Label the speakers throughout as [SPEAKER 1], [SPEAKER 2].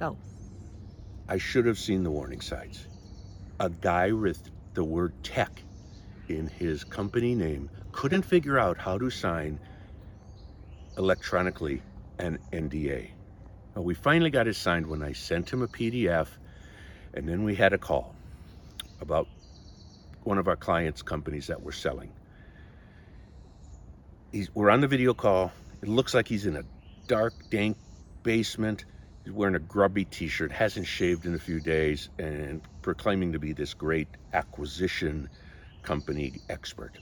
[SPEAKER 1] Go.
[SPEAKER 2] I should have seen the warning signs. A guy with the word tech in his company name couldn't figure out how to sign electronically an NDA. Well, we finally got it signed when I sent him a PDF, and then we had a call about one of our clients' companies that we're selling. He's, we're on the video call. It looks like he's in a dark, dank basement. He's wearing a grubby t-shirt, hasn't shaved in a few days, and proclaiming to be this great acquisition company expert.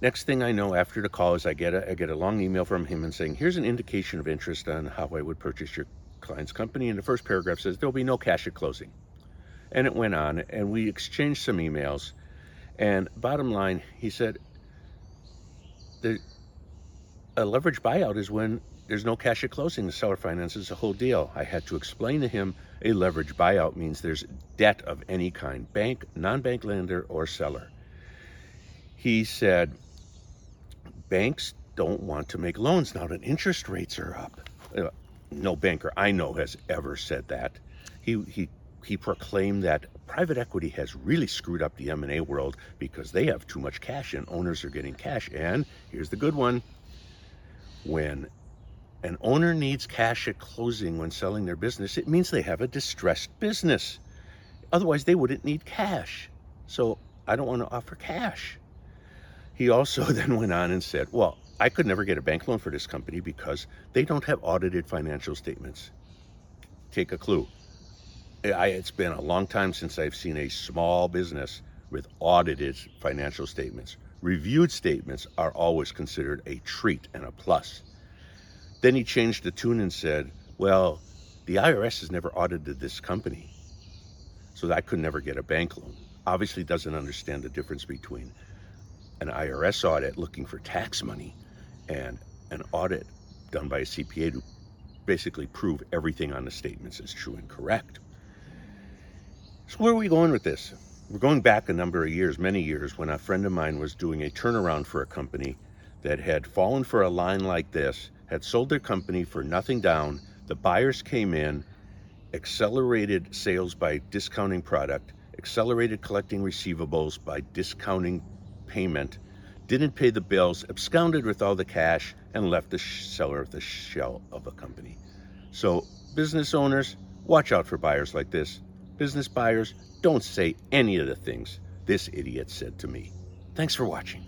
[SPEAKER 2] Next thing I know after the call is I get a, I get a long email from him and saying, here's an indication of interest on how I would purchase your client's company. And the first paragraph says, there'll be no cash at closing. And it went on and we exchanged some emails. And bottom line, he said, a leverage buyout is when there's no cash at closing. The seller finances the whole deal. I had to explain to him a leverage buyout means there's debt of any kind, bank, non-bank lender, or seller. He said, banks don't want to make loans now that interest rates are up. Uh, no banker I know has ever said that. He, he, he proclaimed that private equity has really screwed up the M&A world because they have too much cash and owners are getting cash. And here's the good one. When an owner needs cash at closing when selling their business, it means they have a distressed business. Otherwise, they wouldn't need cash. So I don't want to offer cash. He also then went on and said, Well, I could never get a bank loan for this company because they don't have audited financial statements. Take a clue. I, it's been a long time since I've seen a small business with audited financial statements. Reviewed statements are always considered a treat and a plus. Then he changed the tune and said, well, the IRS has never audited this company, so I could never get a bank loan. Obviously doesn't understand the difference between an IRS audit looking for tax money and an audit done by a CPA to basically prove everything on the statements is true and correct. So where are we going with this? We're going back a number of years, many years, when a friend of mine was doing a turnaround for a company that had fallen for a line like this had sold their company for nothing down. The buyers came in, accelerated sales by discounting product, accelerated collecting receivables by discounting payment, didn't pay the bills, absconded with all the cash, and left the seller of the shell of a company. So, business owners, watch out for buyers like this. Business buyers, don't say any of the things this idiot said to me. Thanks for watching.